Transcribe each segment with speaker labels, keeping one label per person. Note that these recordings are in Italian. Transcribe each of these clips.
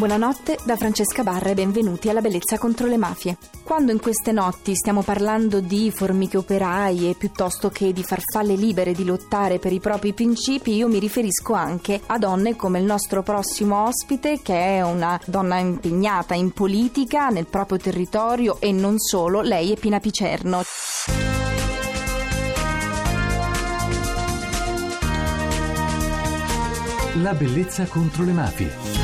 Speaker 1: Buonanotte da Francesca Barra e benvenuti alla Bellezza contro le mafie. Quando in queste notti stiamo parlando di formiche operaie piuttosto che di farfalle libere di lottare per i propri principi, io mi riferisco anche a donne come il nostro prossimo ospite, che è una donna impegnata in politica nel proprio territorio e non solo, lei è Pina Picerno.
Speaker 2: La bellezza contro le mafie.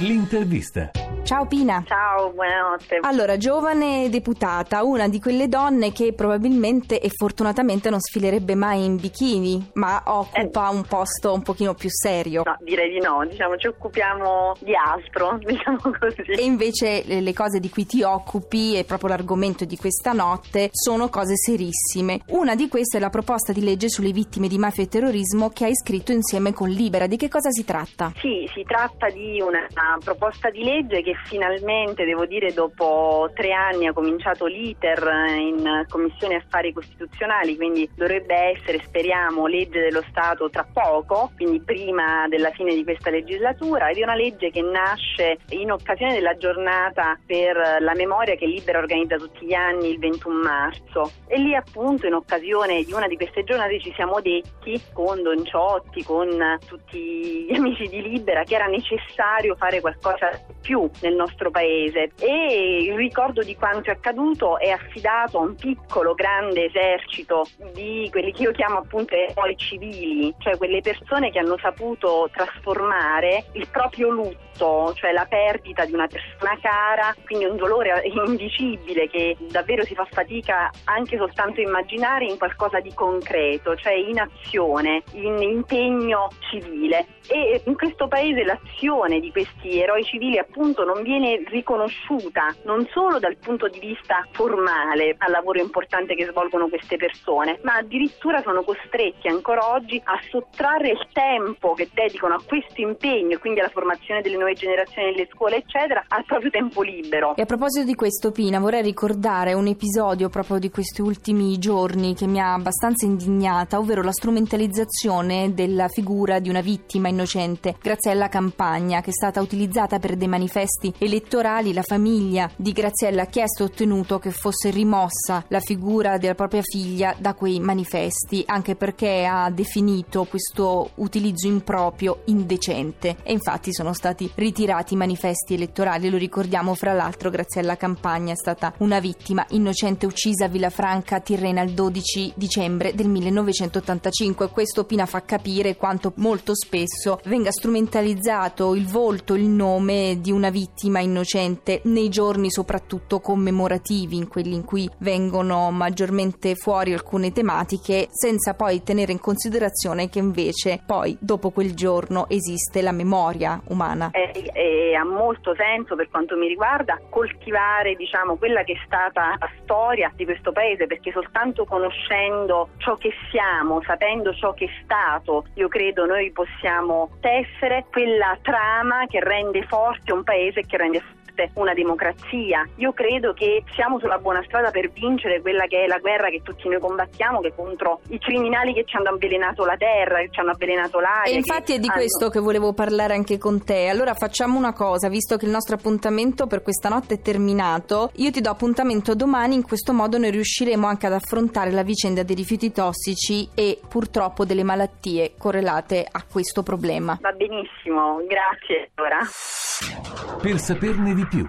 Speaker 2: L'intervista.
Speaker 1: Ciao Pina.
Speaker 3: Ciao, buonanotte.
Speaker 1: Allora, giovane deputata, una di quelle donne che probabilmente e fortunatamente non sfilerebbe mai in bikini, ma occupa eh. un posto un pochino più serio.
Speaker 3: No, direi di no, diciamo ci occupiamo di aspro, diciamo così.
Speaker 1: E invece le cose di cui ti occupi e proprio l'argomento di questa notte sono cose serissime. Una di queste è la proposta di legge sulle vittime di mafia e terrorismo che hai scritto insieme con Libera. Di che cosa si tratta?
Speaker 3: Sì, si tratta di una proposta di legge che finalmente, devo dire, dopo tre anni ha cominciato l'iter in Commissione Affari Costituzionali, quindi dovrebbe essere, speriamo, legge dello Stato tra poco, quindi prima della fine di questa legislatura, ed è una legge che nasce in occasione della giornata per la memoria che Libera organizza tutti gli anni il 21 marzo. E lì appunto in occasione di una di queste giornate ci siamo detti con Don Ciotti, con tutti gli amici di Libera, che era necessario fare qualcosa più nel nostro paese e il ricordo di quanto è accaduto è affidato a un piccolo grande esercito di quelli che io chiamo appunto eroi civili, cioè quelle persone che hanno saputo trasformare il proprio lutto, cioè la perdita di una persona cara, quindi un dolore indicibile che davvero si fa fatica anche soltanto a immaginare in qualcosa di concreto, cioè in azione, in impegno civile. E in questo paese l'azione di questi eroi civili appunto non viene riconosciuta non solo dal punto di vista formale al lavoro importante che svolgono queste persone, ma addirittura sono costretti ancora oggi a sottrarre il tempo che dedicano a questo impegno e quindi alla formazione delle nuove generazioni nelle scuole, eccetera, al proprio tempo libero.
Speaker 1: E a proposito di questo, Pina, vorrei ricordare un episodio proprio di questi ultimi giorni che mi ha abbastanza indignata, ovvero la strumentalizzazione della figura di una vittima innocente, Graziella Campagna, che è stata utilizzata per dei manifesti elettorali la famiglia di Graziella ha chiesto e ottenuto che fosse rimossa la figura della propria figlia da quei manifesti, anche perché ha definito questo utilizzo improprio indecente. E infatti sono stati ritirati i manifesti elettorali. Lo ricordiamo, fra l'altro, Graziella Campagna è stata una vittima innocente uccisa a Villafranca, Tirrena, il 12 dicembre del 1985. Questo Pina fa capire quanto molto spesso venga strumentalizzato il volto, il nome di una vittima innocente nei giorni soprattutto commemorativi, in quelli in cui vengono maggiormente fuori alcune tematiche, senza poi tenere in considerazione che invece poi dopo quel giorno esiste la memoria umana.
Speaker 3: E, e ha molto senso per quanto mi riguarda coltivare diciamo quella che è stata la storia di questo paese perché soltanto conoscendo ciò che siamo, sapendo ciò che è stato, io credo noi possiamo tessere quella trama che rende forte un paese e che rende forte una democrazia. Io credo che siamo sulla buona strada per vincere quella che è la guerra che tutti noi combattiamo, che è contro i criminali che ci hanno avvelenato la terra, che ci hanno avvelenato l'aria.
Speaker 1: E infatti è di
Speaker 3: hanno...
Speaker 1: questo che volevo parlare anche con te. Allora facciamo una cosa, visto che il nostro appuntamento per questa notte è terminato, io ti do appuntamento domani, in questo modo noi riusciremo anche ad affrontare la vicenda dei rifiuti tossici e purtroppo delle malattie correlate a questo problema.
Speaker 3: Va benissimo, grazie. Allora.
Speaker 2: Per saperne di più.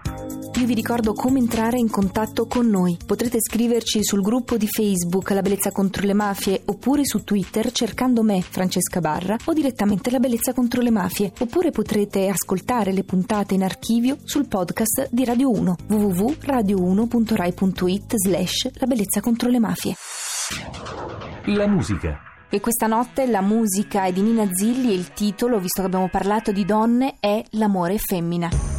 Speaker 1: Io vi ricordo come entrare in contatto con noi. Potrete scriverci sul gruppo di Facebook La Bellezza contro le Mafie oppure su Twitter cercando me, Francesca Barra, o direttamente La Bellezza contro le Mafie. Oppure potrete ascoltare le puntate in archivio sul podcast di Radio 1 www.radio1.rai.it slash La Bellezza contro le Mafie.
Speaker 2: La musica.
Speaker 1: E questa notte la musica è di Nina Zilli e il titolo, visto che abbiamo parlato di donne, è L'amore femmina.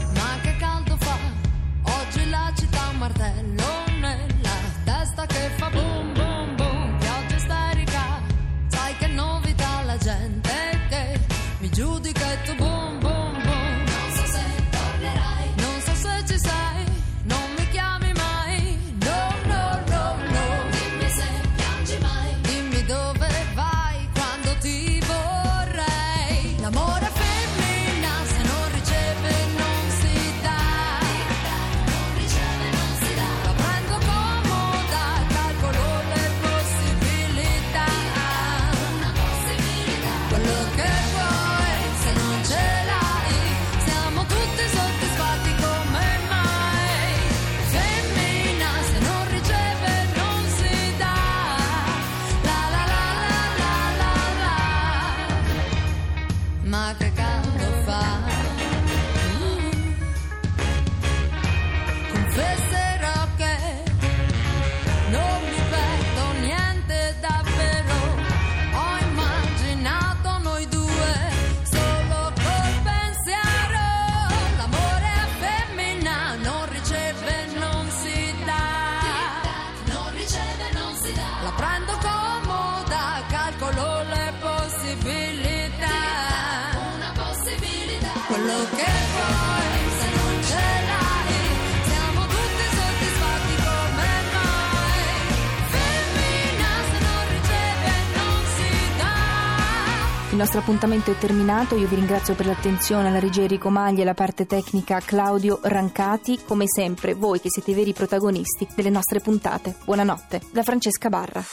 Speaker 1: Il nostro appuntamento è terminato, io vi ringrazio per l'attenzione alla regia Enrico Magli e alla parte tecnica Claudio Rancati, come sempre voi che siete i veri protagonisti delle nostre puntate. Buonanotte, da Francesca Barra.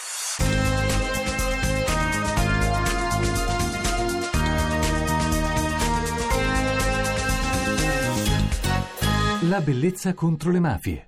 Speaker 2: La bellezza contro le mafie.